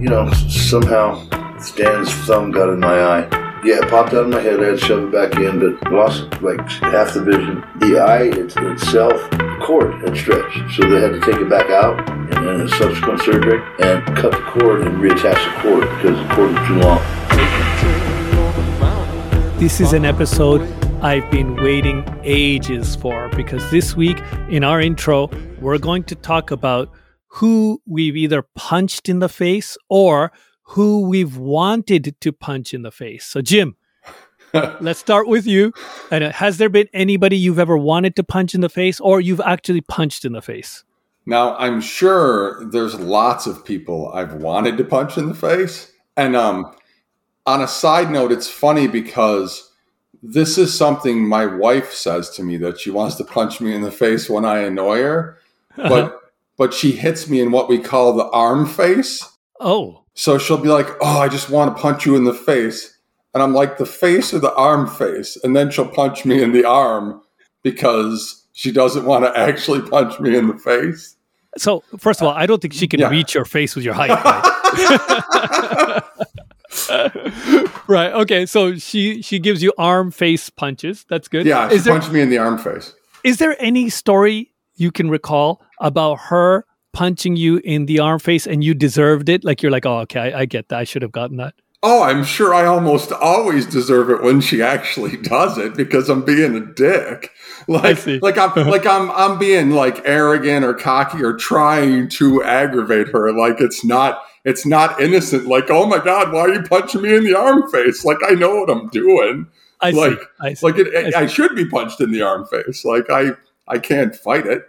you know, somehow Stan's thumb got in my eye. Yeah, it popped out of my head. I had to shove it back in, but lost like half the vision. The eye it, itself, the cord had stretched, so they had to take it back out and then a subsequent surgery and cut the cord and reattach the cord because the cord was too long. This is an episode I've been waiting ages for because this week in our intro, we're going to talk about who we've either punched in the face or who we've wanted to punch in the face. So, Jim, let's start with you. And uh, has there been anybody you've ever wanted to punch in the face or you've actually punched in the face? Now, I'm sure there's lots of people I've wanted to punch in the face. And um, on a side note, it's funny because this is something my wife says to me that she wants to punch me in the face when I annoy her. But but she hits me in what we call the arm face. Oh. So she'll be like, "Oh, I just want to punch you in the face." And I'm like, "The face or the arm face?" And then she'll punch me in the arm because she doesn't want to actually punch me in the face. So, first of all, I don't think she can yeah. reach your face with your height. Right? right. Okay. So she she gives you arm face punches. That's good. Yeah. She is punched me in the arm face. Is there any story you can recall about her punching you in the arm face and you deserved it? Like you're like, oh, okay, I, I get that. I should have gotten that. Oh, I'm sure I almost always deserve it when she actually does it because I'm being a dick. Like, like I'm like I'm I'm being like arrogant or cocky or trying to aggravate her. Like it's not it's not innocent. Like, oh my god, why are you punching me in the arm face? Like I know what I'm doing. I like, see. I see. like it, I, I should be punched in the arm face. Like I I can't fight it.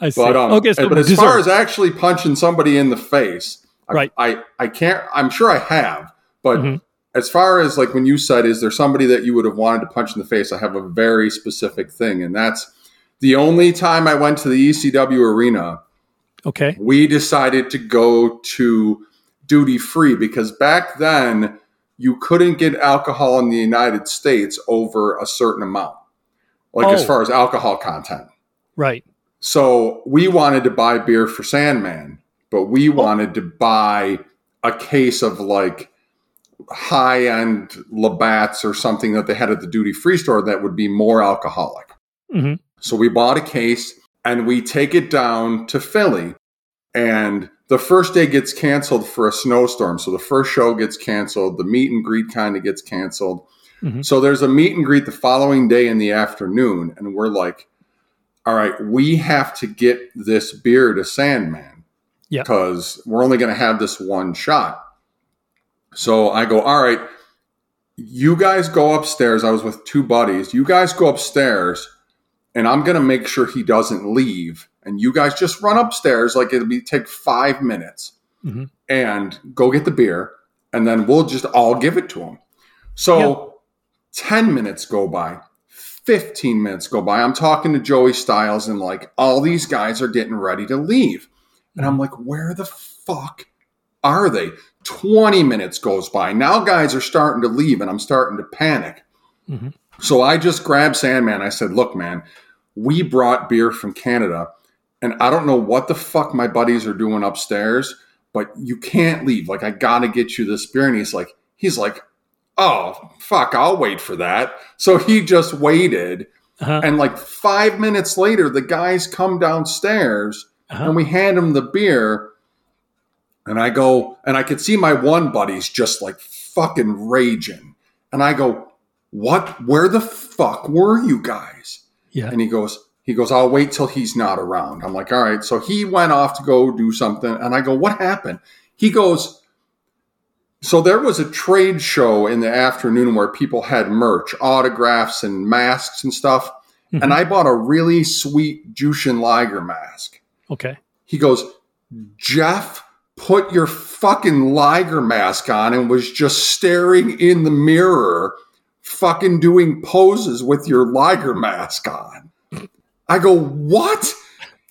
I see. But, um, okay, so but as far as actually punching somebody in the face, right? I, I, I can't. I'm sure I have, but mm-hmm. as far as like when you said, is there somebody that you would have wanted to punch in the face? I have a very specific thing, and that's the only time I went to the ECW arena. Okay, we decided to go to duty free because back then you couldn't get alcohol in the United States over a certain amount, like oh. as far as alcohol content. Right. So we wanted to buy beer for Sandman, but we wanted to buy a case of like high end Labatt's or something that they had at the duty free store that would be more alcoholic. Mm-hmm. So we bought a case and we take it down to Philly. And the first day gets canceled for a snowstorm. So the first show gets canceled. The meet and greet kind of gets canceled. Mm-hmm. So there's a meet and greet the following day in the afternoon. And we're like, all right, we have to get this beer to Sandman yeah. because we're only going to have this one shot. So I go, all right, you guys go upstairs. I was with two buddies. You guys go upstairs, and I'm going to make sure he doesn't leave. And you guys just run upstairs, like it'll be take five minutes, mm-hmm. and go get the beer, and then we'll just all give it to him. So yeah. ten minutes go by. 15 minutes go by. I'm talking to Joey Styles, and like all these guys are getting ready to leave. And I'm like, where the fuck are they? 20 minutes goes by. Now guys are starting to leave, and I'm starting to panic. Mm-hmm. So I just grabbed Sandman. I said, look, man, we brought beer from Canada, and I don't know what the fuck my buddies are doing upstairs, but you can't leave. Like, I got to get you this beer. And he's like, he's like, oh, fuck, I'll wait for that. So he just waited. Uh-huh. And like five minutes later, the guys come downstairs uh-huh. and we hand him the beer. And I go, and I could see my one buddy's just like fucking raging. And I go, what? Where the fuck were you guys? Yeah. And he goes, he goes, I'll wait till he's not around. I'm like, all right. So he went off to go do something. And I go, what happened? He goes, so there was a trade show in the afternoon where people had merch, autographs and masks and stuff. Mm-hmm. And I bought a really sweet Jushin Liger mask. Okay. He goes, Jeff, put your fucking Liger mask on and was just staring in the mirror, fucking doing poses with your Liger mask on. I go, what?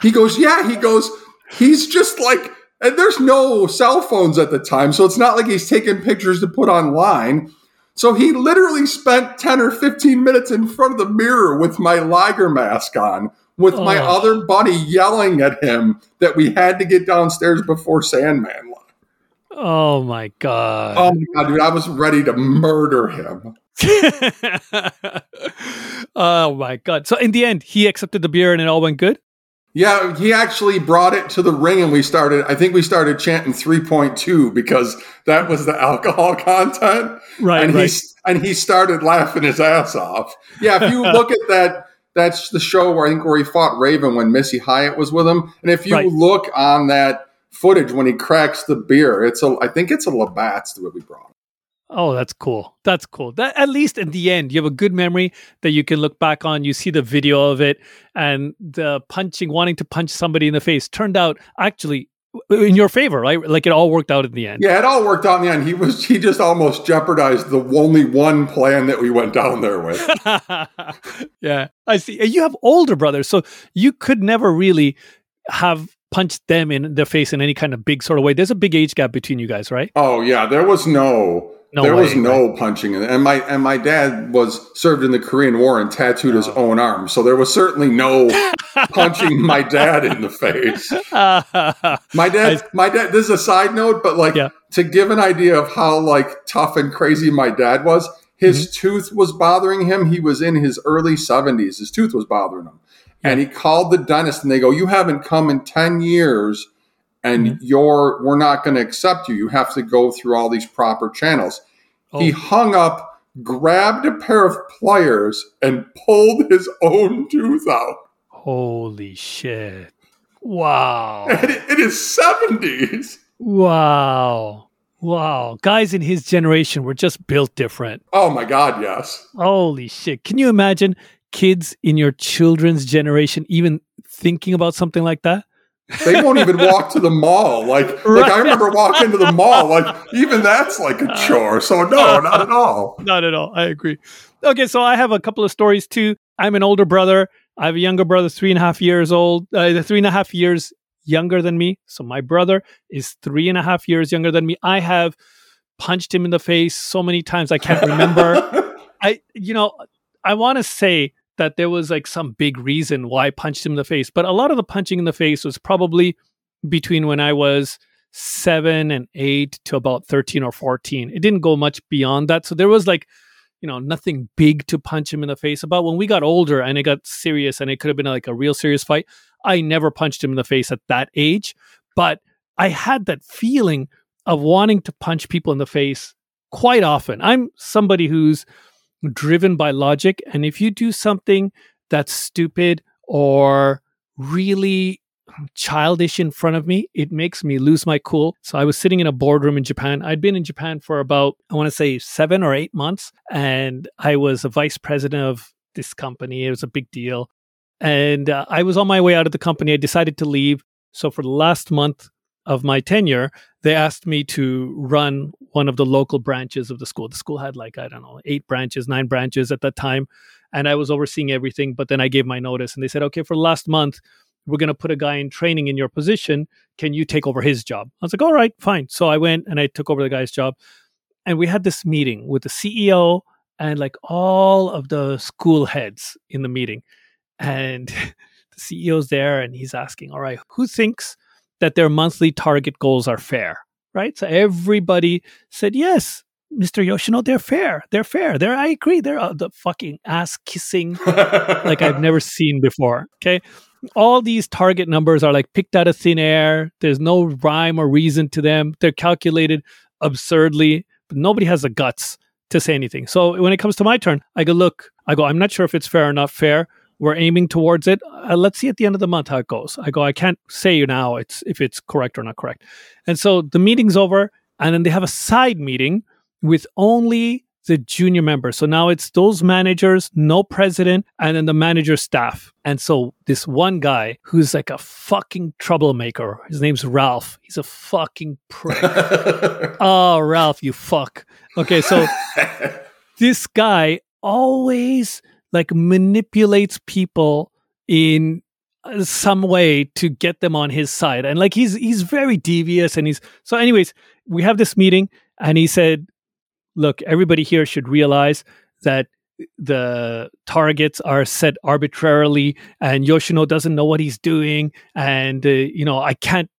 He goes, yeah. He goes, he's just like and there's no cell phones at the time, so it's not like he's taking pictures to put online. So he literally spent 10 or 15 minutes in front of the mirror with my Liger mask on, with oh. my other buddy yelling at him that we had to get downstairs before Sandman left. Oh my god. Oh my god, dude! I was ready to murder him. oh my god. So in the end, he accepted the beer and it all went good? Yeah, he actually brought it to the ring and we started I think we started chanting 3.2 because that was the alcohol content. Right. And right. he and he started laughing his ass off. Yeah, if you look at that that's the show where I think where he fought Raven when Missy Hyatt was with him. And if you Right. look on that footage when he cracks the beer, it's a I think it's a Labatt's that we brought. Oh, that's cool. That's cool. That at least in the end, you have a good memory that you can look back on. You see the video of it, and the punching, wanting to punch somebody in the face, turned out actually in your favor, right? Like it all worked out in the end. Yeah, it all worked out in the end. He was he just almost jeopardized the only one plan that we went down there with. yeah, I see. You have older brothers, so you could never really have punched them in the face in any kind of big sort of way. There's a big age gap between you guys, right? Oh yeah, there was no, No there was way, no punching, and my and my dad was served in the Korean War and tattooed his Oh. own arm, so there was certainly no punching my dad in the face. My dad, my dad. This is a side note, but like Yeah. to give an idea of how like tough and crazy my dad was. His Mm-hmm. tooth was bothering him. He was in his early seventies. His tooth was bothering him, and he called the dentist, and they go, "You haven't come in ten years." and Mhm. you're we're not going to accept you. You have to go through all these proper channels. Oh. He hung up, grabbed a pair of pliers, and pulled his own tooth out. Holy shit. Wow. And in his seventies. wow. Wow. Guys in his generation were just built different. Oh my God! Yes. Holy shit. Can you imagine kids in your children's generation even thinking about something like that? They won't even walk to the mall. Like, like I remember walking to the mall. Like, even that's like a chore. So no, not at all. Not at all. I agree. Okay, so I have a couple of stories too. I'm an older brother. I have a younger brother, three and a half years old, uh, three and a half years younger than me. So my brother is three and a half years younger than me. I have punched him in the face so many times I can't remember. I, you know, I want to say that there was like some big reason why I punched him in the face, but a lot of the punching in the face was probably between when I was seven and eight to about 13 or 14. It didn't go much beyond that. So there was like, you know, nothing big to punch him in the face about. When we got older and it got serious and it could have been like a real serious fight, I never punched him in the face at that age. But I had that feeling of wanting to punch people in the face quite often. I'm somebody who's driven by logic. And if you do something that's stupid or really childish in front of me, it makes me lose my cool. So I was sitting in a boardroom in Japan. I'd been in Japan for about, I want to say seven or eight months. And I was a vice president of this company. It was a big deal. And uh, I was on my way out of the company. I decided to leave. So for the last month of my tenure, they asked me to run one of the local branches of the school. The school had like, I don't know, eight branches, nine branches at that time. And I was overseeing everything. But then I gave my notice and they said, okay, for last month, we're going to put a guy in training in your position. Can you take over his job? I was like, all right, fine. So I went and I took over the guy's job. And we had this meeting with the CEO and like all of the school heads in the meeting. And the CEO's there and he's asking, all right, who thinks that their monthly target goals are fair? Right. So everybody said, yes, Mr. Yoshino, they're fair. They're fair. They're, I agree. They're uh, the fucking ass kissing like I've never seen before. Okay. All these target numbers are like picked out of thin air. There's no rhyme or reason to them. They're calculated absurdly, but nobody has the guts to say anything. So when it comes to my turn, I go, look, I go, I'm not sure if it's fair or not fair. We're aiming towards it. Uh, let's see at the end of the month how it goes. I go, I can't say you now it's if it's correct or not correct. And so the meeting's over, and then they have a side meeting with only the junior members. So now it's those managers, no president, and then the manager staff. And so this one guy who's like a fucking troublemaker, his name's Ralph. He's a fucking prick. oh, Ralph, you fuck. Okay, so this guy always like manipulates people in uh, some way to get them on his side and like he's he's very devious and he's so anyways we have this meeting and he said look everybody here should realize that the targets are set arbitrarily and yoshino doesn't know what he's doing and uh, you know i can't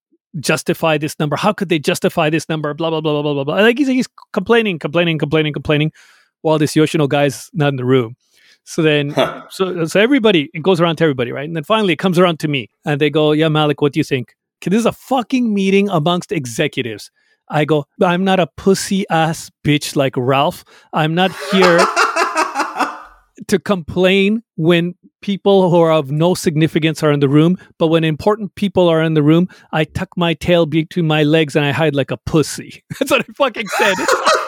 justify this number? How could they justify this number? Blah blah blah blah blah blah. blah. Like he's he's complaining, complaining, complaining, complaining, while this Yoshino guy's not in the room. So then, so so everybody it goes around to everybody, right? And then finally it comes around to me, and they go, "Yeah, Malik, what do you think?" This is a fucking meeting amongst executives. I go, I'm not a pussy ass bitch like Ralph. I'm not here to complain when people who are of no significance are in the room, but when important people are in the room, I tuck my tail between my legs and I hide like a pussy. That's what I fucking said.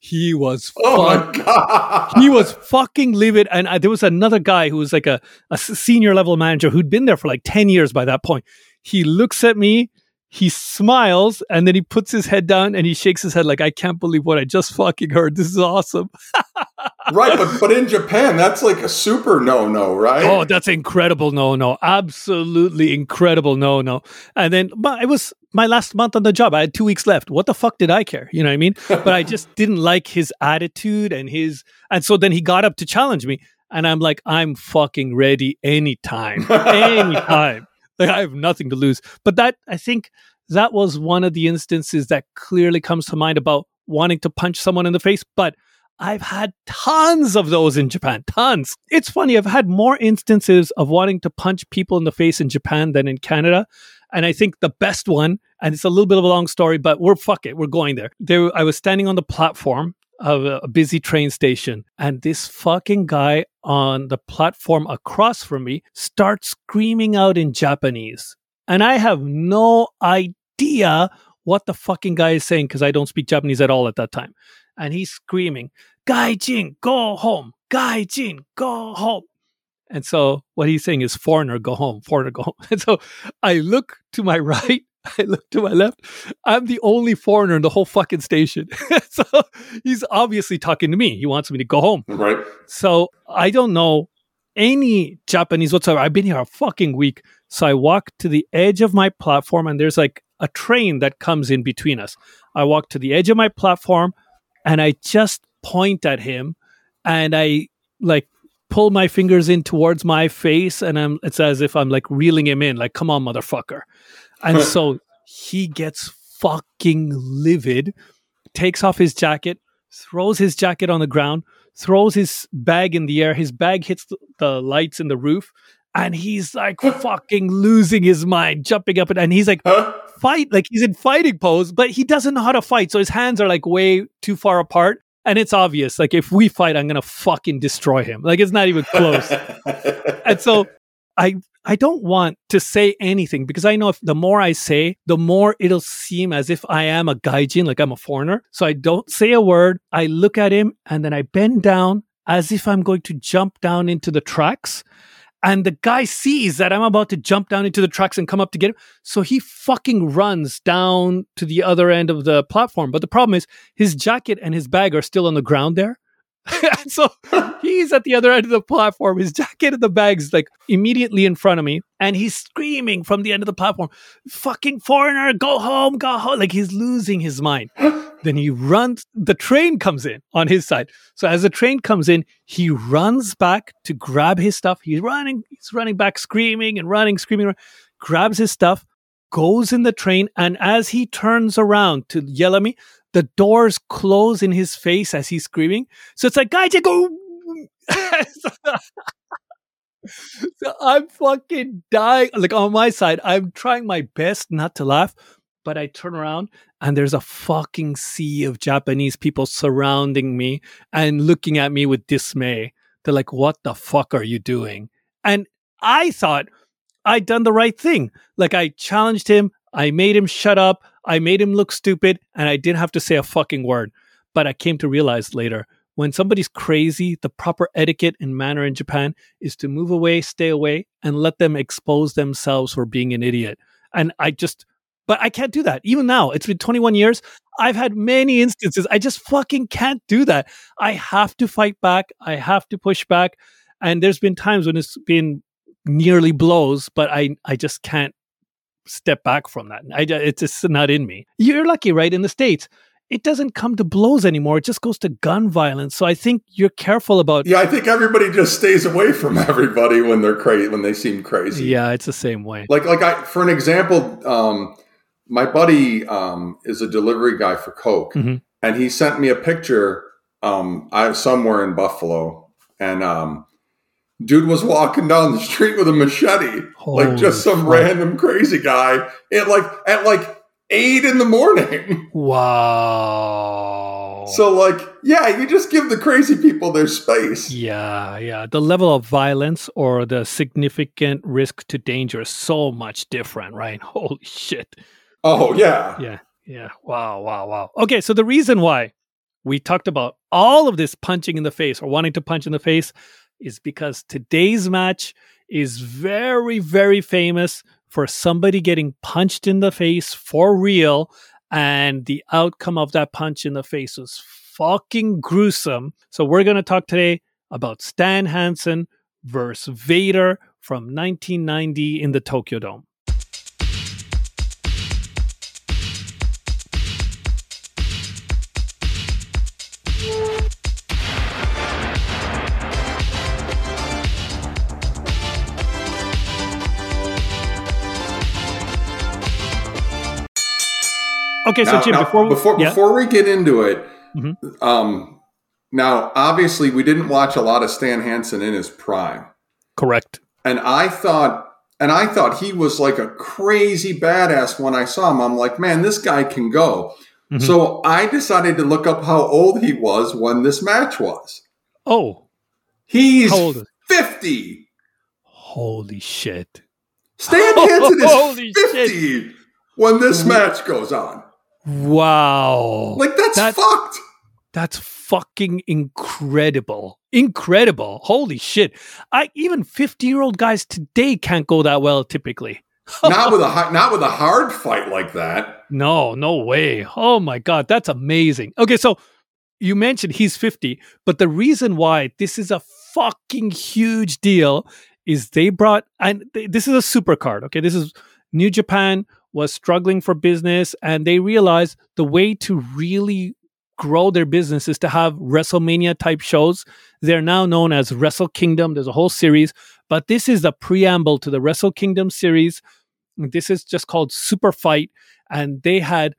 he was Oh my god! he was fucking livid. And uh, there was another guy who was like a senior level manager who'd been there for like 10 years by that point. He looks at me he smiles and then he puts his head down and he shakes his head like i can't believe what i just fucking heard. This is awesome right, but but in Japan, that's like a super no no, right? oh that's incredible no no absolutely incredible no no and then but it was my last month on the job. I had two weeks left. What the fuck did i care? You know what i mean? But i just didn't like his attitude and his and so then he got up to challenge me and i'm like i'm fucking ready anytime anytime. Like i have nothing to lose. But that i think that was one of the instances that clearly comes to mind about wanting to punch someone in the face. But I've had tons of those in Japan. Tons. It's funny. I've had more instances of wanting to punch people in the face in Japan than in Canada. And I think the best one, and it's a little bit of a long story, but we're fuck it. We're going there. There, I was standing on the platform of a, busy train station, and this fucking guy on the platform across from me starts screaming out in Japanese. And I have no idea what the fucking guy is saying because I don't speak Japanese at all at that time and he's screaming, Gaijin, go home. Gaijin, go home. And so what he's saying is, foreigner, go home. Foreigner, go home. And so I look to my right. I look to my left. I'm the only foreigner in the whole fucking station. so he's obviously talking to me. He wants me to go home. Right. So I don't know any Japanese whatsoever. I've been here a fucking week. So I walk to the edge of my platform and there's like a train that comes in between us. I walk to the edge of my platform and I just point at him and I like pull my fingers in towards my face and I'm it's as if I'm like reeling him in, like, come on, motherfucker. And so he gets fucking livid, takes off his jacket, throws his jacket on the ground, throws his bag in the air. His bag hits the, lights in the roof, and he's like fucking losing his mind, jumping up and, and he's like Huh? Fight, like he's in fighting pose, but he doesn't know how to fight. So his hands are like way too far apart. And it's obvious, like if we fight, I'm gonna fucking destroy him. Like it's not even close. and so I I don't want to say anything because I know if the more I say, the more it'll seem as if I am a gaijin, like I'm a foreigner. So I don't say a word. I look at him and then I bend down as if I'm going to jump down into the tracks. And the guy sees that I'm about to jump down into the tracks and come up to get him. So he fucking runs down to the other end of the platform. But the problem is his jacket and his bag are still on the ground there. and so he's at the other end of the platform. His jacket and the bag's like immediately in front of me. And he's screaming from the end of the platform, fucking foreigner, go home, go home. Like he's losing his mind. then he runs, the train comes in on his side. So as the train comes in, he runs back to grab his stuff. He's running, he's running back, screaming and running, screaming, grabs his stuff, goes in the train. And as he turns around to yell at me, the doors close in his face as he's screaming. So it's like, guy, go. so I'm fucking dying. Like on my side, I'm trying my best not to laugh, but I turn around and there's a fucking sea of Japanese people surrounding me and looking at me with dismay. They're like, what the fuck are you doing? And I thought I'd done the right thing. Like I challenged him, I made him shut up, I made him look stupid, and I didn't have to say a fucking word. But I came to realize later when somebody's crazy, the proper etiquette and manner in Japan is to move away, stay away, and let them expose themselves for being an idiot. And I just, but I can't do that. Even now, it's been 21 years. I've had many instances. I just fucking can't do that. I have to fight back. I have to push back. And there's been times when it's been nearly blows, but I, I just can't step back from that. I, it's just not in me. You're lucky, right? In the States, it doesn't come to blows anymore. It just goes to gun violence. So I think you're careful about. Yeah, I think everybody just stays away from everybody when they're crazy when they seem crazy. Yeah, it's the same way. Like like I for an example, um, my buddy um, is a delivery guy for Coke, Mhm. and he sent me a picture. Um, I somewhere in Buffalo, and um, dude was walking down the street with a machete, Holy like just some fuck. random crazy guy, at like at like eight in the morning. Wow. So like, yeah, you just give the crazy people their space. Yeah, yeah. The level of violence or the significant risk to danger is so much different, right? Holy shit. Oh yeah, Yeah, yeah. Wow, wow, wow. Okay, so the reason why we talked about all of this punching in the face or wanting to punch in the face is because today's match is very, very famous for somebody getting punched in the face for real. And the outcome of that punch in the face was fucking gruesome. So we're going to talk today about Stan Hansen versus Vader from 1990 in the Tokyo Dome. Okay, so Now- Jim, now, before we, before, yeah, before we get into it, Mhm. um, now obviously we didn't watch a lot of Stan Hansen in his prime, correct. and I thought, and I thought he was like a crazy badass when I saw him. I'm like, man, this guy can go. Mhm. So I decided to look up how old he was when this match was. Oh, He's How old is- fifty. holy shit! Stan Hansen Holy is fifty when this match goes on. Wow, Like that's That- fucked. that's fucking incredible, incredible. Holy shit! I even fifty-year-old guys today can't go that well typically. not with a not with a hard fight like that. No, no way. Oh my God, that's amazing. Okay, so you mentioned he's 50, but the reason why this is a fucking huge deal is they brought, and th- this is a super card, okay? This is New Japan was struggling for business and they realized the way to really grow their business is to have WrestleMania type shows. They're now known as Wrestle Kingdom. There's a whole series, but this is the preamble to the Wrestle Kingdom series. This is just called Super Fight and they had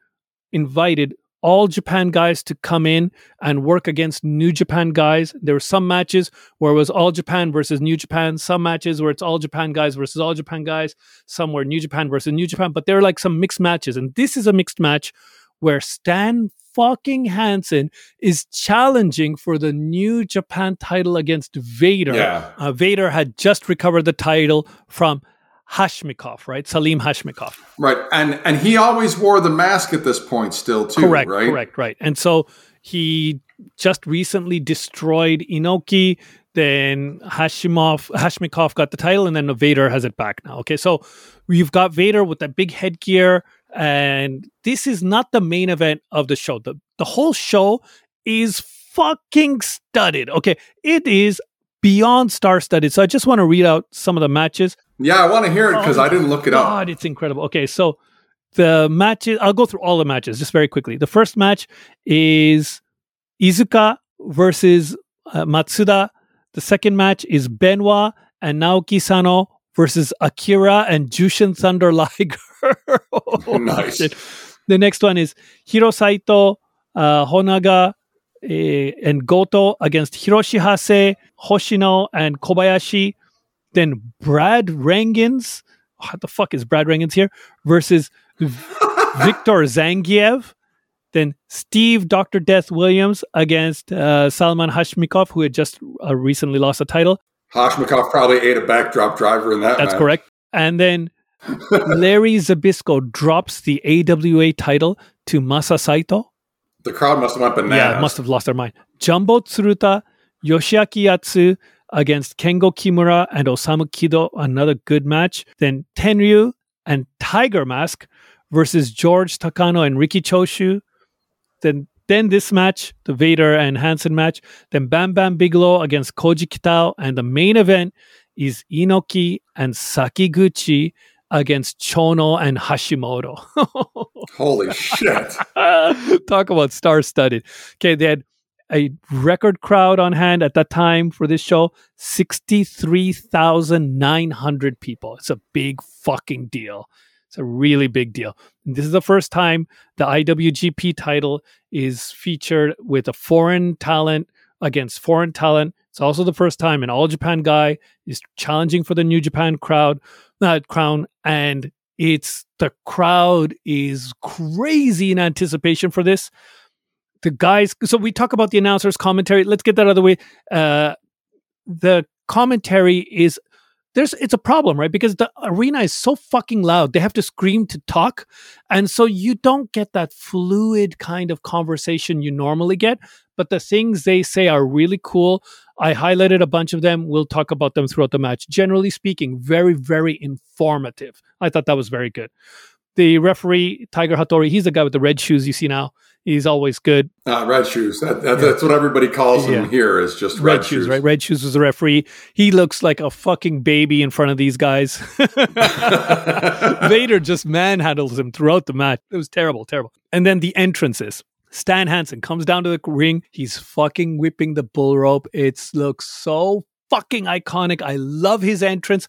invited all Japan guys to come in and work against New Japan guys. There were some matches where it was all Japan versus New Japan, some matches where it's all Japan guys versus all Japan guys, some were New Japan versus New Japan, but there are like some mixed matches. And this is a mixed match where Stan fucking Hansen is challenging for the New Japan title against Vader. Yeah. Uh, Vader had just recovered the title from Hashmikov, right? Salim Hashmikov. Right. And and he always wore the mask at this point still too, correct, right? correct, right. And so he just recently destroyed Inoki. Then Hashimov, Hashmikov got the title, and then Vader has it back now. Okay, so we've got Vader with that big headgear, and this is not the main event of the show. the The whole show is fucking studded. Okay, it is beyond star studded. So I just want to read out some of the matches. Yeah, I want to hear it because Oh I didn't look it up. God, it's incredible. Okay, so the matches, I'll go through all the matches just very quickly. The first match is Iizuka versus uh, Matsuda. The second match is Benoit and Naoki Sano versus Akira and Jushin Thunder Liger. Oh, Nice. shit. The next one is Hiro Saito, uh, Honaga, eh, and Goto against Hiroshi Hase, Hoshino, and Kobayashi. Then Brad Rheingans. What the fuck is Brad Rheingans here? Versus Victor Zangiev. Then Steve Dr. Death Williams against uh, Salman Hashmikov, who had just uh, recently lost a title. Hashmikov probably ate a backdrop driver in that. That's match. correct. And then Larry Zbyszko drops the AWA title to Masa Saito. The crowd must have went bananas. Yeah, must have lost their mind. Jumbo Tsuruta, Yoshiaki Yatsu against Kengo Kimura and Osamu Kido, another good match. Then Tenryu and Tiger Mask versus George Takano and Riki Choshu. Then then this match, the Vader and Hansen match. Then Bam Bam Bigelow against Koji Kitao. And the main event is Inoki and Sakaguchi against Chono and Hashimoto. Holy shit. Talk about star studded. Okay, they had a record crowd on hand at that time for this show 63,900 people. It's a big fucking deal. It's a really big deal. And this is the first time the IWGP title is featured with a foreign talent against foreign talent. It's also the first time an All Japan guy is challenging for the New Japan crowd, uh, crown, and it's the crowd is crazy in anticipation for this. The guys, so we talk about the announcers' commentary. Let's get that out of the way. Uh, the commentary is there's it's a problem, right? Because the arena is so fucking loud. They have to scream to talk. And so you don't get that fluid kind of conversation you normally get. But the things they say are really cool. I highlighted a bunch of them. We'll talk about them throughout the match. Generally speaking, very, very informative. I thought that was very good. The referee, Tiger Hattori, he's the guy with the red shoes you see now. He's always good. Uh, red shoes. That, that, That's what everybody calls him Yeah. here is just red, Red, shoes, right? Red shoes was the referee. He looks like a fucking baby in front of these guys. Vader just manhandles him throughout the match. It was terrible, terrible. And then the entrances. Stan Hansen comes down to the ring. He's fucking whipping the bull rope. It looks so fucking iconic. I love his entrance.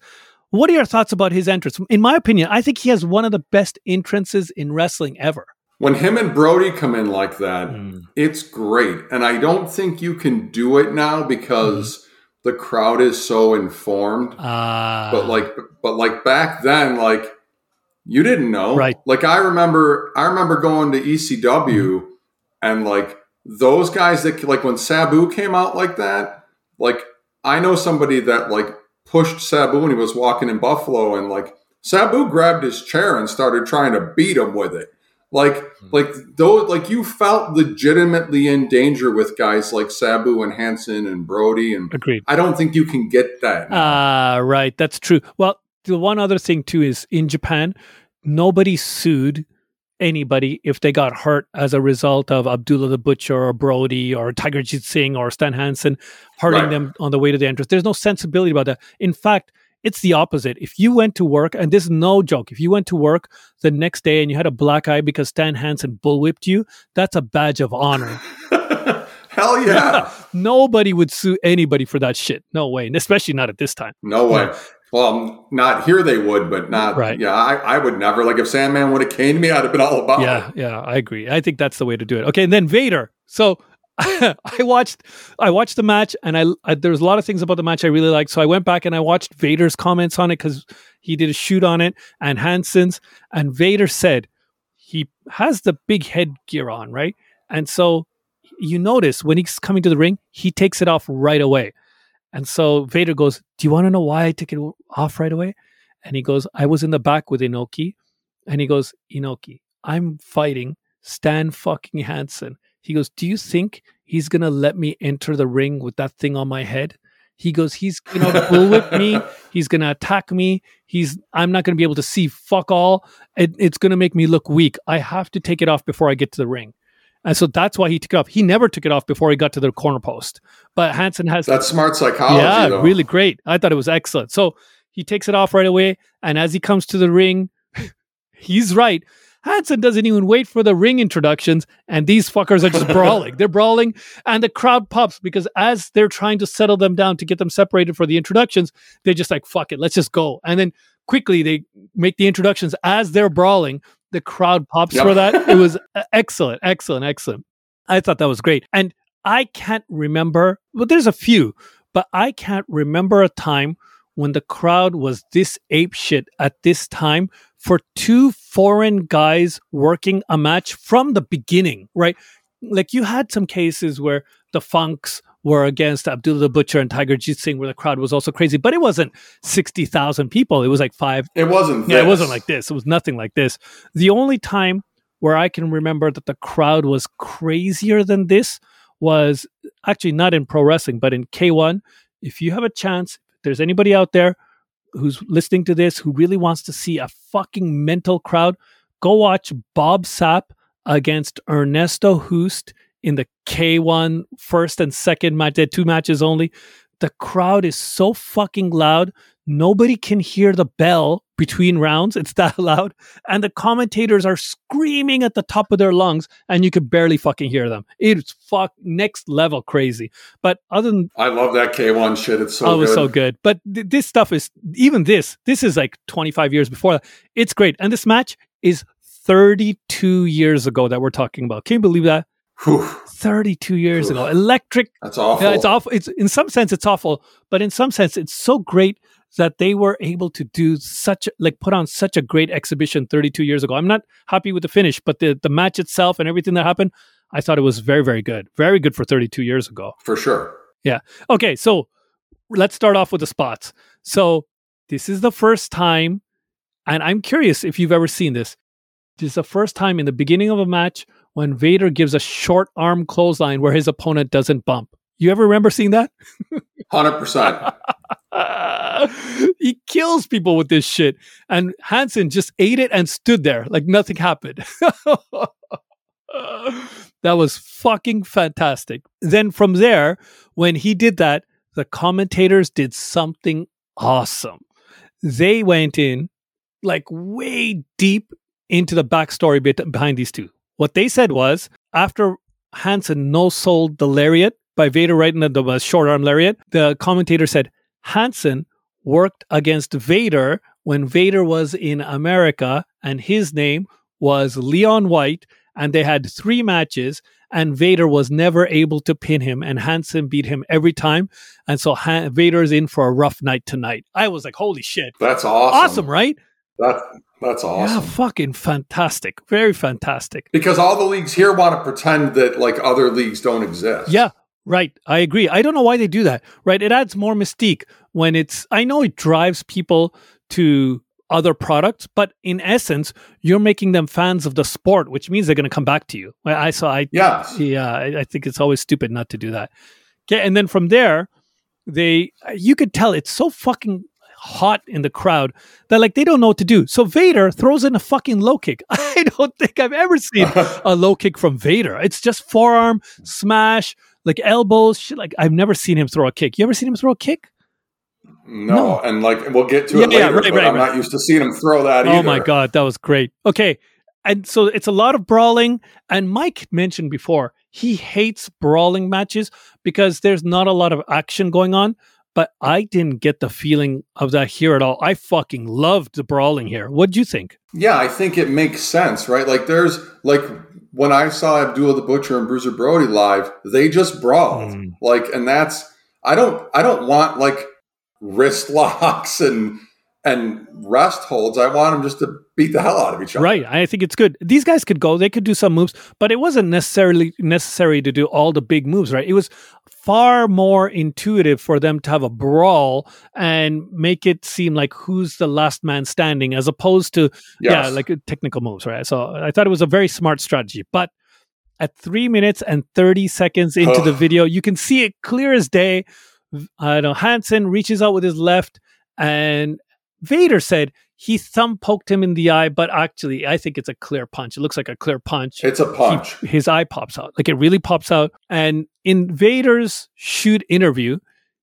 What are your thoughts about his entrance? In my opinion, I think he has one of the best entrances in wrestling ever. When him and Brody come in like that, Mm. it's great. And I don't think you can do it now because the crowd is so informed. Uh, but like but like back then like you didn't know Right. like i remember i remember going to ecw and like those guys that like when sabu came out like that like i know somebody that like pushed sabu when he was walking in buffalo and like sabu grabbed his chair and started trying to beat him with it like like those like you felt legitimately in danger with guys like sabu and hansen and brody and agreed. i don't think you can get that now. Ah, right. That's true. Well, the one other thing too is in Japan, nobody sued anybody if they got hurt as a result of Abdullah the Butcher or Brody or Tiger Jeet Singh or Stan Hansen hurting Right. them on the way to the entrance. There's no sensibility about that. In fact, it's the opposite. If you went to work, and this is no joke, if you went to work the next day and you had a black eye because Stan Hansen bullwhipped you, that's a badge of honor. Hell yeah. Nobody would sue anybody for that shit. No way. And especially not at this time. No way. Well, not here they would, but not. Right. Yeah, I, I would never. Like if Sandman would have came to me, I'd have been all about yeah it. Yeah, yeah i agree i think that's the way to do it okay and then vader so i watched i watched the match and I, I there was a lot of things about the match i really liked. So i went back and i watched vader's comments on it because he did a shoot on it and hansen's and vader said he has the big headgear on right? And so you notice when he's coming to the ring he takes it off right away. And so vader goes do you want to know why i took it off right away? And he goes i was in the back with inoki. And he goes, Inoki, I'm fighting Stan fucking Hansen. He goes, Do you think he's gonna let me enter the ring with that thing on my head? He goes, He's gonna bullwhip me, he's gonna attack me, he's I'm not gonna be able to see fuck all. It, it's gonna make me look weak. I have to take it off before I get to the ring. And so that's why he took it off. He never took it off before he got to the corner post. But Hansen has That's smart psychology. yeah, though. really great. I thought it was excellent. So he takes it off right away, and as he comes to the ring, he's right. Hansen doesn't even wait for the ring introductions, and these fuckers are just brawling. They're brawling, and the crowd pops because as they're trying to settle them down to get them separated for the introductions, they're just like, fuck it, let's just go. And then quickly they make the introductions as they're brawling. The crowd pops Yep. for that. It was excellent, excellent, excellent. I thought that was great. And I can't remember, well, there's a few, but I can't remember a time when the crowd was this ape shit at this time for two foreign guys working a match from the beginning, right? Like you had some cases where the Funks were against Abdullah the Butcher and Tiger Jeet Singh, where the crowd was also crazy, but it wasn't 60,000 people. It was like five, It wasn't. yeah, it wasn't like this. It was nothing like this. The only time where I can remember that the crowd was crazier than this was actually not in pro wrestling, but in K1. If you have a chance, if there's anybody out there who's listening to this who really wants to see a fucking mental crowd, go watch Bob Sapp against Ernesto Hoost in the K1 first and second match. Two matches only. the crowd is so fucking loud. Nobody can hear the bell between rounds. It's that loud. And the commentators are screaming at the top of their lungs and you could barely fucking hear them. It's fuck next level crazy. But other than I love that K1 shit. It's so oh, it was good. so good. But th- this stuff is even this. This is like 25 years before that. It's great. And this match is 32 years ago that we're talking about. Can you believe that? Whew, 32 years Oof. ago. Electric that's awful. yeah, it's awful. It's in some sense it's awful, but in some sense it's so great that they were able to do such like put on such a great exhibition 32 years ago. I'm not happy with the finish, but the the match itself and everything that happened, I thought it was very very good. Very good for 32 years ago. For sure. Yeah. Okay, so let's start off with the spots. So this is the first time and I'm curious if you've ever seen this. This is the first time in the beginning of a match when Vader gives a short arm clothesline where his opponent doesn't bump. You ever remember seeing that? 100%. he kills people with this shit. And Hansen just ate it and stood there like nothing happened. that was fucking fantastic. Then from there, when he did that, the commentators did something awesome. They went in like way deep into the backstory bit behind these two. What they said was after Hansen no sold the lariat by Vader right in the, the short arm lariat, the commentator said Hansen worked against Vader when Vader was in America and his name was Leon White and they had three matches and Vader was never able to pin him and Hansen beat him every time and so Han- Vader's in for a rough night tonight. I was like holy shit. That's awesome. Awesome, right? That, that's awesome. Yeah, fucking fantastic. Very fantastic. Because all the leagues here want to pretend that like other leagues don't exist. Yeah, right. I agree. I don't know why they do that. Right? It adds more mystique when it's. I know it drives people to other products, but in essence, you're making them fans of the sport, which means they're going to come back to you. I, saw. I Yes. yeah. I, I think it's always stupid not to do that. Okay, and then from there, they you could tell it's so fucking hot in the crowd that like they don't know what to do. So Vader throws in a fucking low kick. I don't think I've ever seen a low kick from Vader. It's just forearm smash, like elbows, shit. Like I've never seen him throw a kick. You ever seen him throw a kick? No, No. and like we'll get to it Yeah, yeah, right, but right, I'm right. not used to seeing him throw that Oh either. my god, that was great. Okay. And so it's a lot of brawling. And Mike mentioned before, he hates brawling matches because there's not a lot of action going on. But I didn't get the feeling of that here at all. I fucking loved the brawling here. What'd you think? Yeah, I think it makes sense, right? Like there's like when I saw Abdullah the Butcher and Bruiser Brody live, they just brawled. Mm. Like, and that's I don't I don't want like wrist locks and and rest holds. I want them just to beat the hell out of each other. Right. I think it's good. These guys could go, they could do some moves, but it wasn't necessarily necessary to do all the big moves, right? It was far more intuitive for them to have a brawl and make it seem like who's the last man standing as opposed to yeah, like uh, technical moves, right? So I thought it was a very smart strategy. But at three minutes and 30 seconds into the video, you can see it clear as day. I know Hansen reaches out with his left, and Vader said he thumb poked him in the eye, but actually, I think it's a clear punch. It looks like a clear punch. it's a punch. He- his eye pops out. Like it really pops out. And in Vader's shoot interview,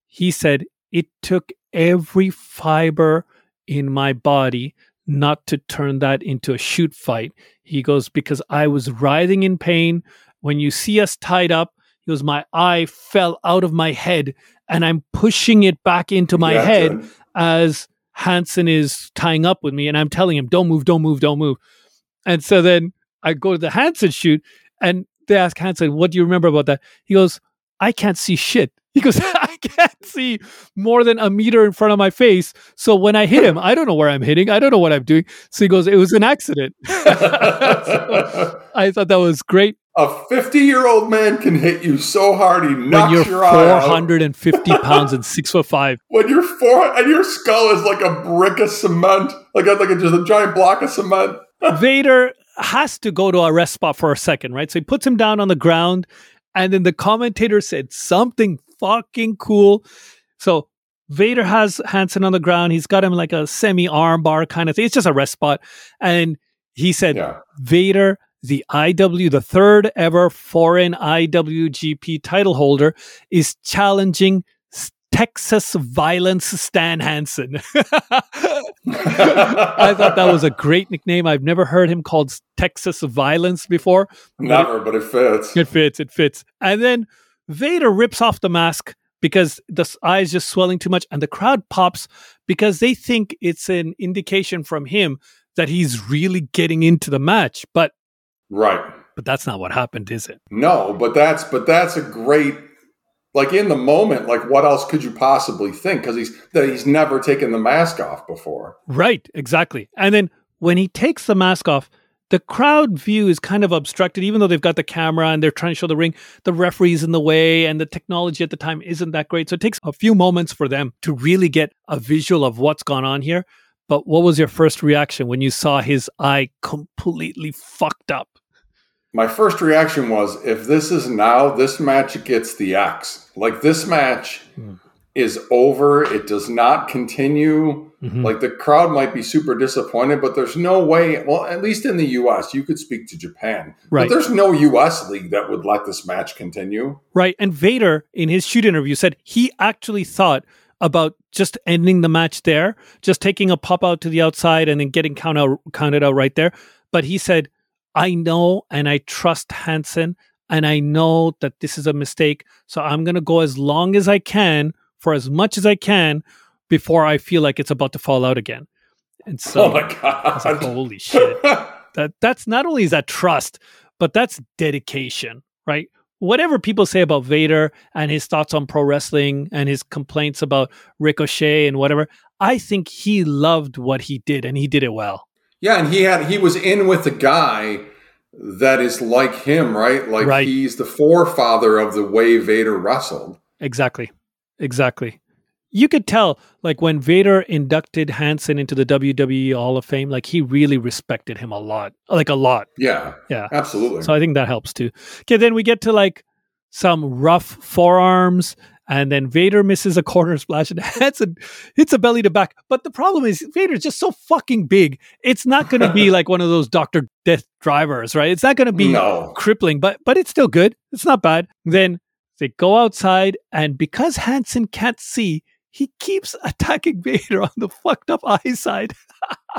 he said, It took every fiber in my body not to turn that into a shoot fight. He goes, Because I was writhing in pain. When you see us tied up, he goes, My eye fell out of my head and I'm pushing it back into my Yeah, head as Hansen is tying up with me, and I'm telling him, "Don't move, don't move, don't move." And so then I go to the Hansen shoot, and they ask Hansen, "What do you remember about that?" He goes, "I can't see shit." He goes, "I can't see more than a meter in front of my face. So when I hit him, I don't know where I'm hitting. I don't know what I'm doing." So he goes, "It was an accident." So I thought that was great. A 50 year old man can hit you so hard he When knocks you're your eye out. 450 pounds and six foot five, When your four and your skull is like a brick of cement, like a, like a, just a giant block of cement. Vader has to go to a rest spot for a second, right? So he puts him down on the ground, and then the commentator said something fucking cool. So Vader has Hansen on the ground. He's got him like a semi arm bar kind of thing. It's just a rest spot. And he said, Yeah. Vader, the IW, the third ever foreign IWGP title holder, is challenging Texas Violence Stan Hansen. I thought that was a great nickname. I've never heard him called Texas Violence before. Never, but it fits. It fits. It fits. And then Vader rips off the mask because the eye is just swelling too much, and the crowd pops because they think it's an indication from him that he's really getting into the match. But right, but that's not what happened, is it? No, but that's but that's a great like in the moment. Like, what else could you possibly think? Because he's that he's never taken the mask off before. Right. Exactly. And then when he takes the mask off the crowd view is kind of obstructed, even though they've got the camera and they're trying to show the ring. The referee's in the way, and the technology at the time isn't that great. So it takes a few moments for them to really get a visual of what's gone on here. But what was your first reaction when you saw his eye completely fucked up? My first reaction was if this is now, this match gets the X. Like this match. Hmm is over. It does not continue. Mm-hmm. Like the crowd might be super disappointed, but there's no way. Well, at least in the U.S., you could speak to Japan, right? But there's no U.S. league that would let this match continue, right? And Vader, in his shoot interview, said he actually thought about just ending the match there, just taking a pop out to the outside and then getting count out, counted out right there. But he said, "I know and I trust Hansen." And I know that this is a mistake. So I'm going to go as long as I can for as much as I can before I feel like it's about to fall out again. And so, oh my god, like, holy shit! that that's not only is that trust, but that's dedication, right? Whatever people say about Vader and his thoughts on pro wrestling and his complaints about Ricochet and whatever, I think he loved what he did and he did it well. Yeah, and he had he was in with a guy that is like him, right? Like right. he's the forefather of the way Vader wrestled. Exactly. Exactly. You could tell, like when Vader inducted Hansen into the WWE Hall of Fame, like he really respected him a lot, like a lot. Yeah, yeah, absolutely. So I think that helps too. Okay, then we get to like some rough forearms, and then Vader misses a corner splash, and Hansen hits a belly to back. But the problem is Vader's just so fucking big. It's not going to be like one of those Doctor Death drivers, right? It's not going to be no. crippling, but but it's still good. It's not bad. Then they go outside, and because Hansen can't see, he keeps attacking Vader on the fucked up eye side.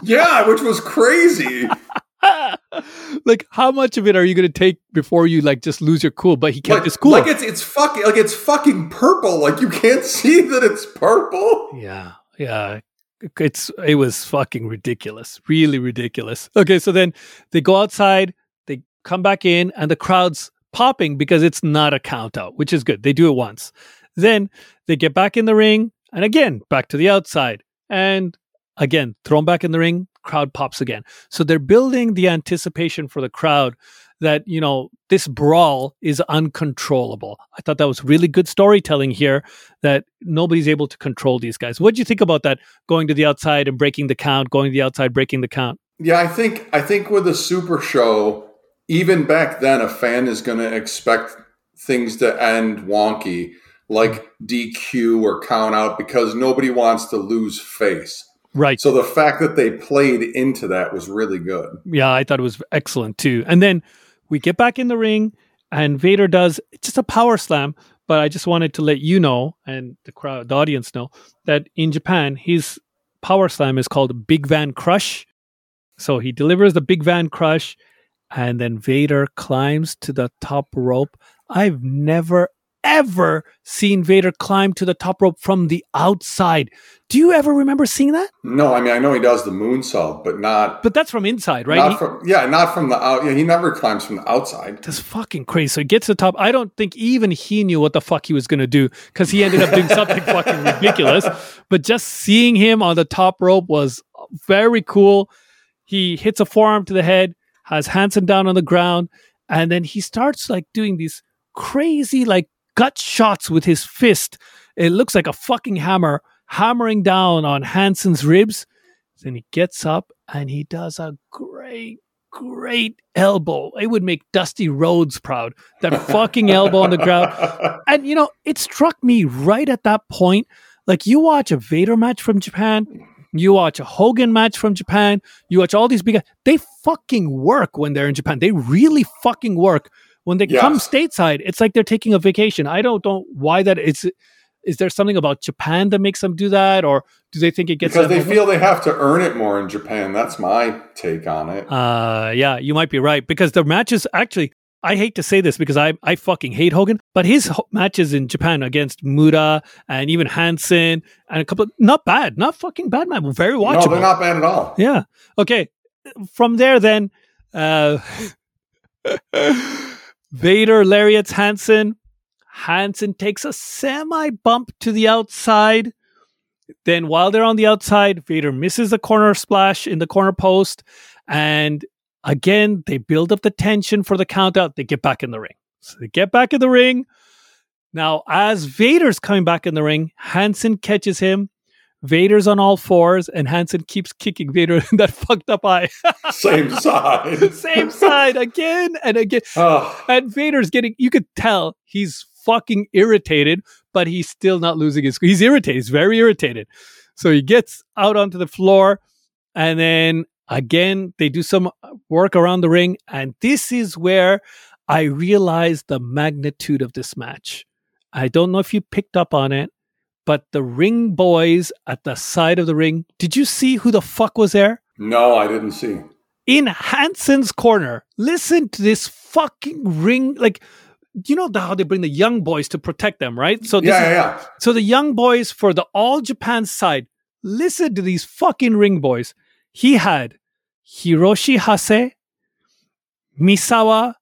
yeah, which was crazy. like how much of it are you going to take before you like just lose your cool but he kept like, his cool like it's it's fucking like it's fucking purple like you can't see that it's purple yeah yeah it's it was fucking ridiculous really ridiculous okay so then they go outside they come back in and the crowd's popping because it's not a count out, which is good. They do it once. Then they get back in the ring and again back to the outside. And again, thrown back in the ring, crowd pops again. So they're building the anticipation for the crowd that, you know, this brawl is uncontrollable. I thought that was really good storytelling here that nobody's able to control these guys. What do you think about that going to the outside and breaking the count, going to the outside, breaking the count? Yeah, I think I think with a super show, even back then, a fan is going to expect things to end wonky, like mm. DQ or count out, because nobody wants to lose face. Right. So the fact that they played into that was really good. Yeah, I thought it was excellent too. And then we get back in the ring, and Vader does just a power slam. But I just wanted to let you know, and the crowd, the audience know, that in Japan, his power slam is called Big Van Crush. So he delivers the Big Van Crush and then Vader climbs to the top rope. I've never ever seen Vader climb to the top rope from the outside. Do you ever remember seeing that? No, I mean I know he does the moonsault, but not. But that's from inside, right? Not he, from yeah, not from the out. Yeah, he never climbs from the outside. That's fucking crazy. So he gets to the top. I don't think even he knew what the fuck he was going to do because he ended up doing something fucking ridiculous. But just seeing him on the top rope was very cool. He hits a forearm to the head has Hansen down on the ground, and then he starts like doing these crazy like gut shots with his fist. It looks like a fucking hammer hammering down on Hansen's ribs. Then he gets up and he does a great, great elbow. It would make Dusty Rhodes proud. That fucking elbow on the ground. And you know, it struck me right at that point. Like you watch a Vader match from Japan, you watch a Hogan match from Japan. You watch all these big guys. They fucking work when they're in Japan. They really fucking work. When they come stateside, it's like they're taking a vacation. I don't know why that is. Is there something about Japan that makes them do that, or do they think it gets because they feel they have to earn it more in Japan. That's my take on it. Uh, yeah, you might be right because the matches actually. I hate to say this because I I fucking hate Hogan, but his ho- matches in Japan against Muta and even Hansen and a couple of, not bad, not fucking bad, man, very watchable. No, they're not bad at all. Yeah. Okay. From there, then, uh, Vader lariats Hansen. Hansen takes a semi bump to the outside. Then, while they're on the outside, Vader misses the corner splash in the corner post. And again, they build up the tension for the countout. They get back in the ring. So they get back in the ring. Now, as Vader's coming back in the ring, Hansen catches him. Vader's on all fours, and Hansen keeps kicking Vader in that fucked up eye. Same side. Same side again and again. Oh, And Vader's getting, you could tell he's fucking irritated, but he's still not losing his, he's irritated. He's very irritated. So he gets out onto the floor, and then again, they do some work around the ring. And this is where I realized the magnitude of this match. I don't know if you picked up on it, but the ring boys at the side of the ring, did you see who the fuck was there? no, I didn't see. in Hansen's corner. Listen to this fucking ring. Like, you know how they bring the young boys to protect them, right? So Yeah, yeah, yeah. so the young boys for the all Japan side. Listen to these fucking ring boys. He had Hiroshi Hase, Misawa,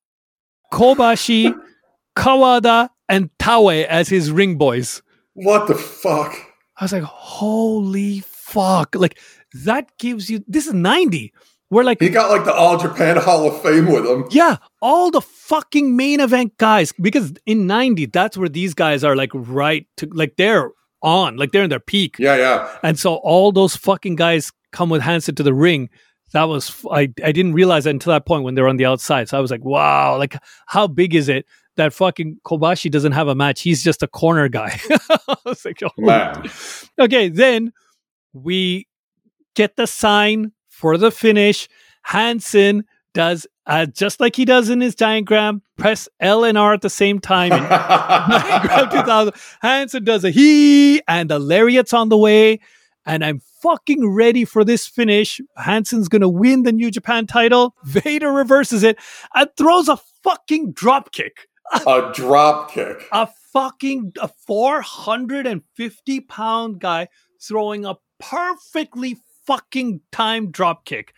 Kobashi, Kawada, and Taue as his ring boys. What the fuck? I was like, holy fuck. Like, that gives you this is 90. We're like He got like the All Japan Hall of Fame with him. Yeah, all the fucking main event guys. Because in 90, that's where these guys are like right to like they're on, like they're in their peak. Yeah, yeah. And so all those fucking guys come with Hansen to the ring. That was I. I didn't realize that until that point when they're on the outside. So I was like, wow, like how big is it that fucking Kobashi doesn't have a match? He's just a corner guy. I was like, oh, Man. Okay, then we get the sign for the finish. Hansen does uh, just like he does in his diagram, press L and R at the same time. in diagram 2000. Hansen does a he, and the lariat's on the way. And I'm fucking ready for this finish. Hansen's gonna win the New Japan title. Vader reverses it and throws a fucking drop kick a drop kick. a fucking a 450 pound guy throwing a perfectly fucking timed drop kick.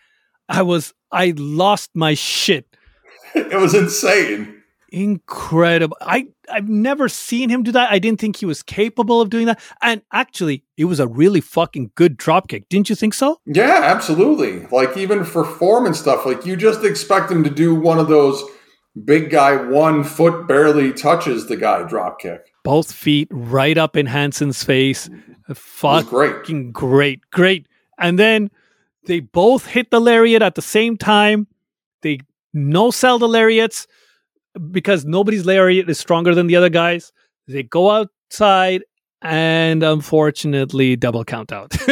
I was I lost my shit. It was insane. Incredible. I I've never seen him do that. I didn't think he was capable of doing that. And actually, it was a really fucking good drop kick. Didn't you think so? Yeah, absolutely. Like even for form and stuff, like you just expect him to do one of those big guy one foot barely touches the guy drop kick. Both feet right up in Hansen's face. It was Fuck great. fucking great, great. And then they both hit the lariat at the same time. They no sell the lariats because nobody's lariat is stronger than the other guys. They go outside and unfortunately double count out.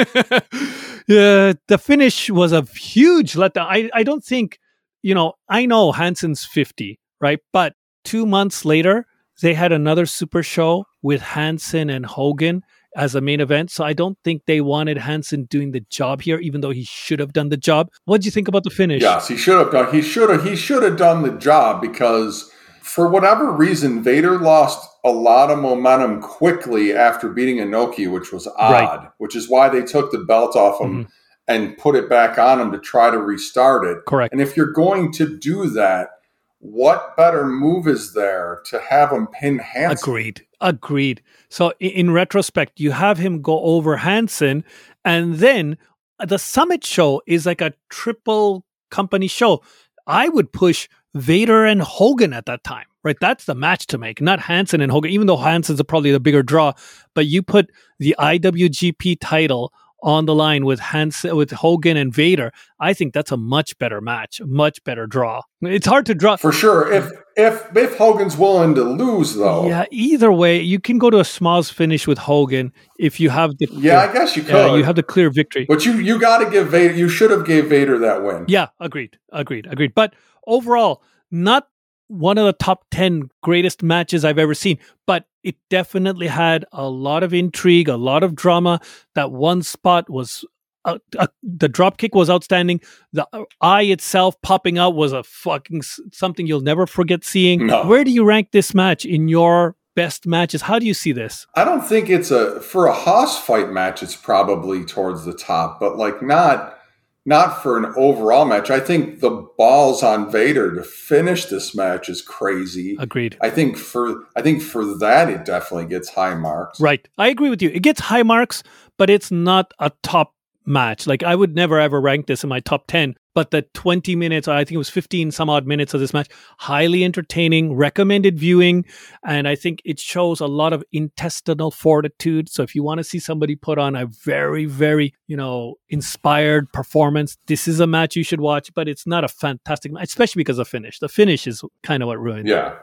yeah, the finish was a huge letdown. I, I don't think, you know, I know Hansen's 50, right? But two months later, they had another super show with Hansen and Hogan as a main event. So I don't think they wanted Hansen doing the job here, even though he should have done the job. What do you think about the finish? Yes, he should have done. He should have. He should have done the job because, for whatever reason, Vader lost a lot of momentum quickly after beating Inoki, which was odd. Right. Which is why they took the belt off him mm-hmm. And put it back on him to try to restart it. Correct. And if you're going to do that, what better move is there to have him pin Hansen? Agreed. Agreed. So in, in retrospect, you have him go over Hansen, and then the Summit show is like a triple company show. I would push Vader and Hogan at that time, right? That's the match to make, not Hansen and Hogan, even though Hansen's probably the bigger draw. But you put the IWGP title on the line with Hansen, with Hogan and Vader. I think that's a much better match, much better draw. It's hard to draw. For sure. If if if Hogan's willing to lose though. Yeah, either way, you can go to a schmozz finish with Hogan if you have the Yeah, I guess you could. yeah, you have the clear victory. But you you got to give Vader. You should have gave Vader that win. Yeah, agreed, agreed, agreed. But overall, not one of the top ten greatest matches I've ever seen. But it definitely had a lot of intrigue, a lot of drama. That one spot was uh, uh, the drop kick was outstanding. The uh, eye itself popping out was a fucking s- something you'll never forget seeing. No. Where do you rank this match in your best matches? How do you see this? I don't think it's a for a hoss fight match. It's probably towards the top, but like not not for an overall match. I think the balls on Vader to finish this match is crazy. Agreed. I think for I think for that it definitely gets high marks. Right. I agree with you. It gets high marks, but it's not a top match. Like I would never ever rank this in my top 10, but the 20 minutes, I think it was 15 some odd minutes of this match, highly entertaining, recommended viewing, and I think it shows a lot of intestinal fortitude. So if you want to see somebody put on a very very, you know, inspired performance, this is a match you should watch, but it's not a fantastic match, especially because of finish. The finish is kind of what ruined it. Yeah.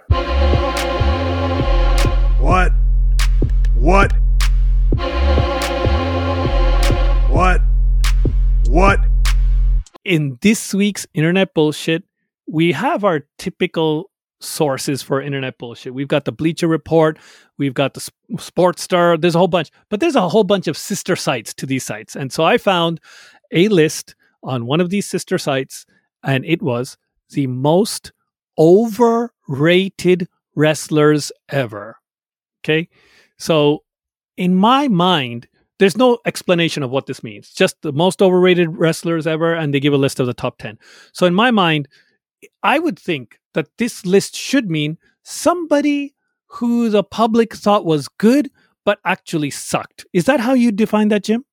What? What? What? What? in this week's internet bullshit, we have our typical sources for internet bullshit. We've got the Bleacher Report, we've got the Sp- Sports Star, there's a whole bunch, but there's a whole bunch of sister sites to these sites. And so I found a list on one of these sister sites, and it was the most overrated wrestlers ever. Okay. So in my mind, there's no explanation of what this means. Just the most overrated wrestlers ever, and they give a list of the top 10. So in my mind, I would think that this list should mean somebody who the public thought was good, but actually sucked. Is that how you define that, Jim?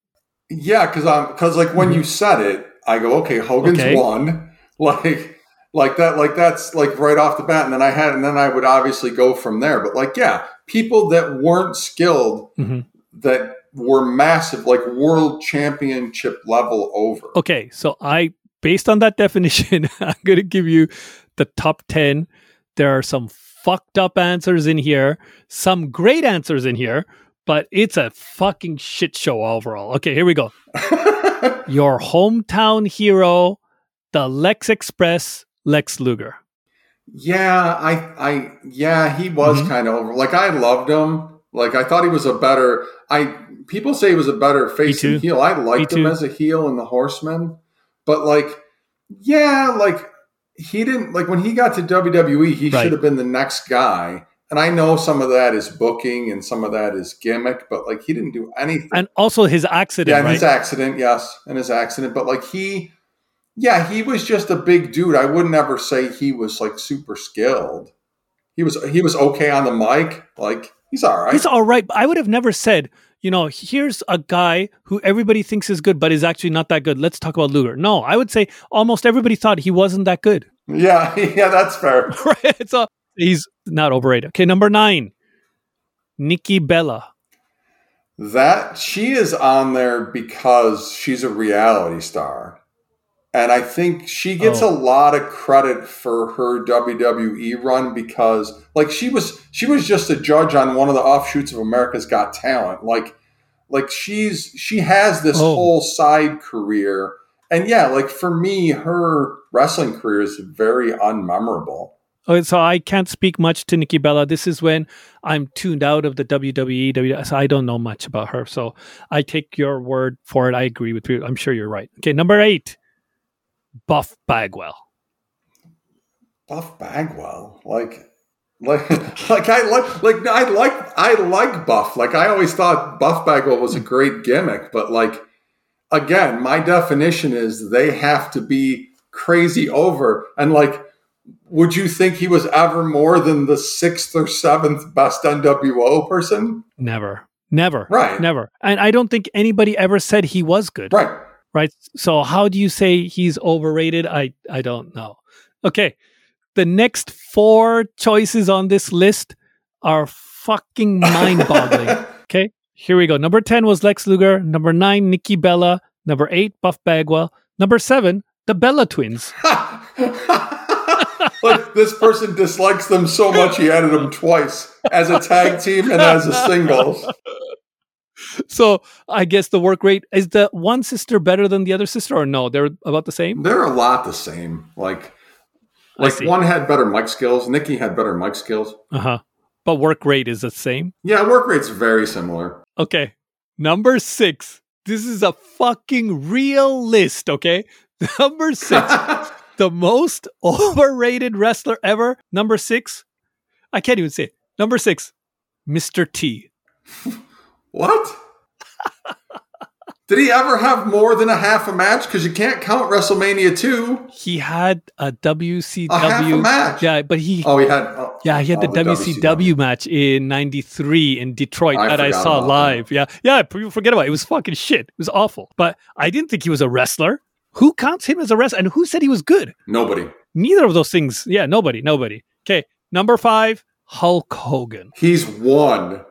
Yeah, because I'm because like when you said it, I go, okay, Hogan's Okay. one, like like that, like that's like right off the bat, and then I had, and then I would obviously go from there. But like, yeah, people that weren't skilled, Mhm. that were massive, like world championship level over. Okay, so I, based on that definition, I'm going to give you the top 10. There are some fucked up answers in here, some great answers in here, but it's a fucking shit show overall. Okay, here we go. Your hometown hero, the Lex Express, Lex Luger. Yeah, I, I, yeah, he was Mhm. kind of over. Like I loved him. Like I thought he was a better. I people say he was a better face and heel. I liked him as a heel in the Horseman, but like, yeah, like he didn't like when he got to WWE. He Right. should have been the next guy. And I know some of that is booking and some of that is gimmick, but like he didn't do anything. And also his accident, yeah, right? his accident, yes, and his accident. But like he, yeah, he was just a big dude. I would never say he was like super skilled. He was he was okay on the mic. Like he's all right. He's all right. but I would have never said, you know, here's a guy who everybody thinks is good, but is actually not that good. Let's talk about Luger. No, I would say almost everybody thought he wasn't that good. yeah, yeah, that's fair. right? So he's not overrated. Okay, number nine, Nikki Bella. That she is on there because she's a reality star. And I think she gets Oh. a lot of credit for her WWE run because like she was she was just a judge on one of the offshoots of America's Got Talent. Like like she's she has this Oh. whole side career. And yeah, like for me, her wrestling career is very unmemorable. Oh, so I can't speak much to Nikki Bella. This is when I'm tuned out of the WWE. WWE so I don't know much about her. So I take your word for it. I agree with you. I'm sure you're right. Okay, number eight, Buff Bagwell. Buff Bagwell, like, like, like I like, like I like, I like Buff. Like I always thought Buff Bagwell was a great gimmick, but like, again, my definition is they have to be crazy over, and like, would you think he was ever more than the sixth or seventh best NWO person? Never. Never. Right. Never. And I don't think anybody ever said he was good. Right. Right? So how do you say he's overrated? I I don't know. Okay. The next four choices on this list are fucking mind-boggling. okay? Here we go. Number 10 was Lex Luger, number 9 Nikki Bella, number 8 Buff Bagwell, number 7 the Bella twins. like this person dislikes them so much he added them twice as a tag team and as a singles. So, I guess the work rate is the one sister better than the other sister or no? They're about the same? They're a lot the same. Like, like one had better mic skills. Nikki had better mic skills. Uh-huh. but work rate is the same. Yeah, work rate's very similar. Okay. Number six. This is a fucking real list, okay? Number six. the most overrated wrestler ever. Number six. I can't even say it. Number six. Mr. T. what? Did he ever have more than a half a match? Because you can't count WrestleMania 2. He had a WCW A half a match. Yeah, but he Oh, he had. Oh, Yeah, he had oh, the, WCW, match in '93 in Detroit I that I saw live. Yeah, yeah, people forget about it. It was fucking shit. It was awful. But I didn't think he was a wrestler. Who counts him as a wrestler? And who said he was good? Nobody. Neither of those things. Yeah, nobody, nobody. Okay, number five, Hulk Hogan. He's one.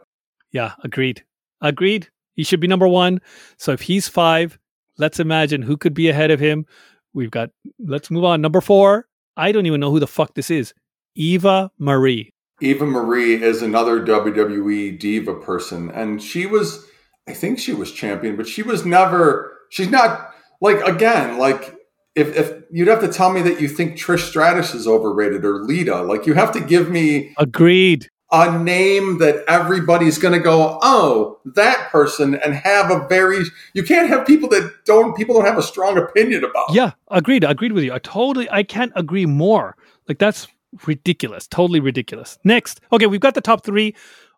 Yeah, agreed. Agreed. He should be number one. So if he's five, let's imagine who could be ahead of him. We've got. Let's move on. Number four. I don't even know who the fuck this is. Eva Marie. Eva Marie is another WWE diva person, and she was, I think she was champion, but she was never. She's not like again like if if you'd have to tell me that you think Trish Stratus is overrated or Lita, like you have to give me Agreed. A name that everybody's going to go, oh, that person, and have a very. You can't have people that don't people don't have a strong opinion about. Yeah, agreed. Agreed with you. I totally. I can't agree more. Like that's ridiculous. Totally ridiculous. Next, okay, we've got the top three.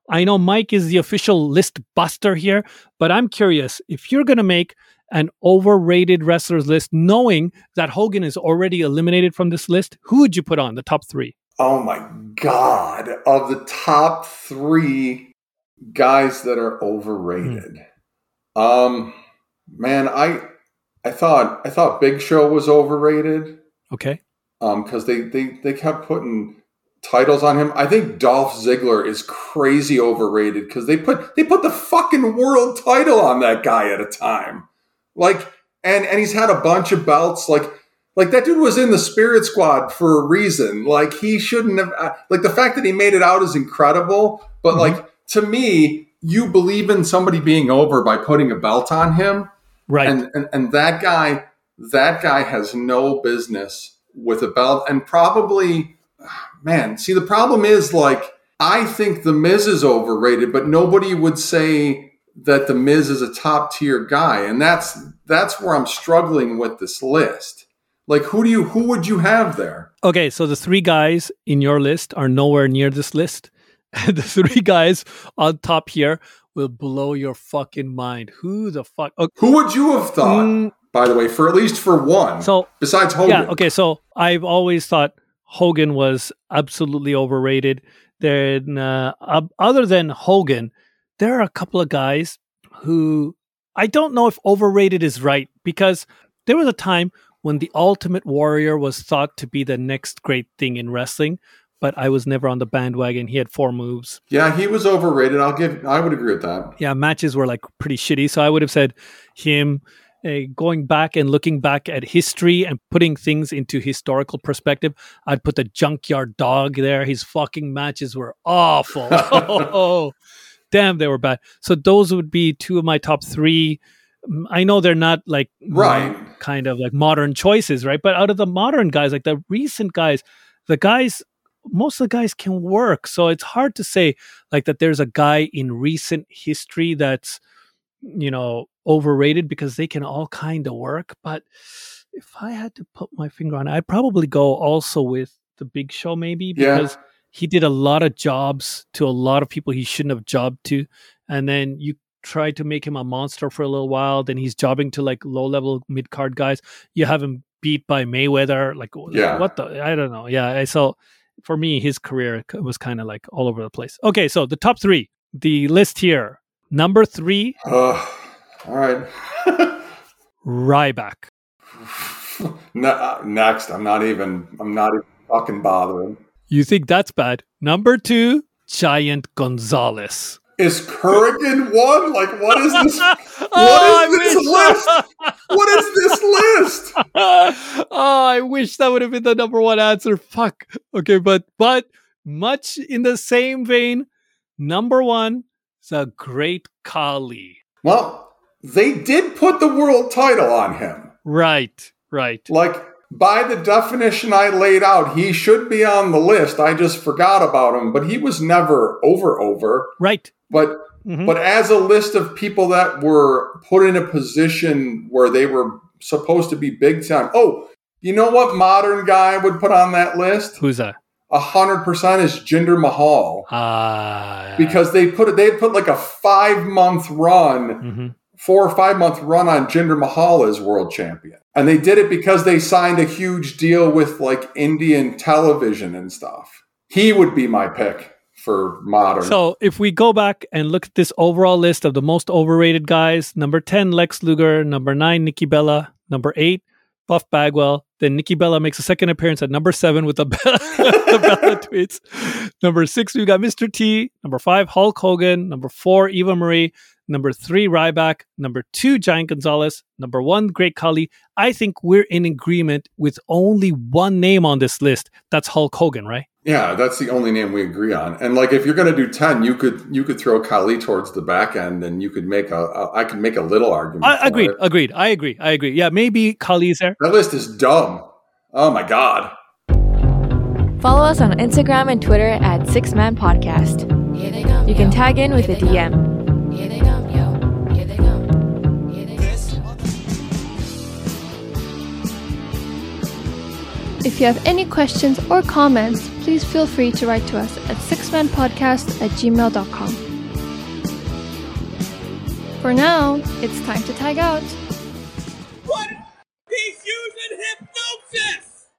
I know Mike is the official list buster here, but I'm curious if you're going to make an overrated wrestlers list, knowing that Hogan is already eliminated from this list, who would you put on the top three? Oh my god! Of the top three guys that are overrated, um, man, I I thought I thought Big Show was overrated. Okay. um because they, they they kept putting titles on him. I think Dolph Ziggler is crazy overrated because they put they put the fucking world title on that guy at a time. Like and and he's had a bunch of belts like like that dude was in the spirit squad for a reason. Like he shouldn't have uh, like the fact that he made it out is incredible, but Mhm. like to me, you believe in somebody being over by putting a belt on him Right. and, and and that guy that guy has no business with a belt and probably man see the problem is like i think the miz is overrated but nobody would say that the miz is a top tier guy and that's that's where i'm struggling with this list like who do you who would you have there Okay, so the three guys in your list are nowhere near this list. The three guys on top here will blow your fucking mind. Who the fuck? Okay. who would you have thought mm, by the way for at least for one so besides hogan yeah, okay. So I've always thought Hogan was absolutely overrated. Then, uh, ob- other than Hogan, there are a couple of guys who I don't know if overrated is right because there was a time when the Ultimate Warrior was thought to be the next great thing in wrestling, but I was never on the bandwagon. He had four moves. yeah he was overrated i'll give i would agree with that Yeah, matches were like pretty shitty. So I would have said him. Uh, going back and looking back at history and putting things into historical perspective, I'd put the junkyard dog there. His fucking matches were awful. oh, damn, they were bad. So those would be two of my top three. I know they're not like Right. kind of like modern choices, right? But out of the modern guys, like the recent guys, the guys, most of the guys can work. So it's hard to say like that there's a guy in recent history that's you know overrated because they can all kind of work but if i had to put my finger on it i'd probably go also with the big show maybe Yeah. because he did a lot of jobs to a lot of people he shouldn't have jobbed to and then you try to make him a monster for a little while then he's jobbing to like low level mid card guys you have him beat by mayweather like Yeah. what the i don't know yeah so for me his career was kind of like all over the place okay so the top three the list here number three Uh, all right. ryback Ne- uh, next, I'm not even. I'm not even fucking bothering. You think that's bad? Number two, Giant Gonzalez. Is Kurrgan one? Like, what is this? oh, is this list? what is this list? oh, I wish that would have been the number one answer. Fuck. Okay, but but much in the same vein, number one, is a Great Khali. Well, they did put the world title on him. Right, right. Like, by the definition I laid out, he should be on the list. I just forgot about him, but he was never over over. Right. But Mhm. but as a list of people that were put in a position where they were supposed to be big time. Oh, you know what modern guy would put on that list? Who's that? A hundred percent is Jinder Mahal. Ah. Because they put it they put like a five month run Mhm. Four or five month run on Jinder Mahal as world champion. And they did it because they signed a huge deal with like Indian television and stuff. He would be my pick for modern. So if we go back and look at this overall list of the most overrated guys, number 10, Lex Luger, number 9, Nikki Bella, number 8, Buff Bagwell. Then Nikki Bella makes a second appearance at number 7 with the, Be- the Bella tweets. Number 6, we got Mr. T. Number 5, Hulk Hogan. Number 4, Eva Marie. Number 3, Ryback. Number 2, Giant Gonzalez. Number 1, Great Khali. I think we're in agreement with only one name on this list. That's Hulk Hogan, right? yeah, that's the only name we agree on. And like if you're going to do 10, you could you could throw Khali towards the back end and you could make a, a I could make a little argument. I, for agreed. it. Agreed. I agree. I agree. Yeah, maybe Khali's there. That list is dumb. Oh my god. Follow us on Instagram and Twitter at Six Man Podcast. You can tag in with a DM. If you have any questions or comments, please feel free to write to us at sixmanpodcast at gmail.com. For now, it's time to tag out. What? He's using hypnosis!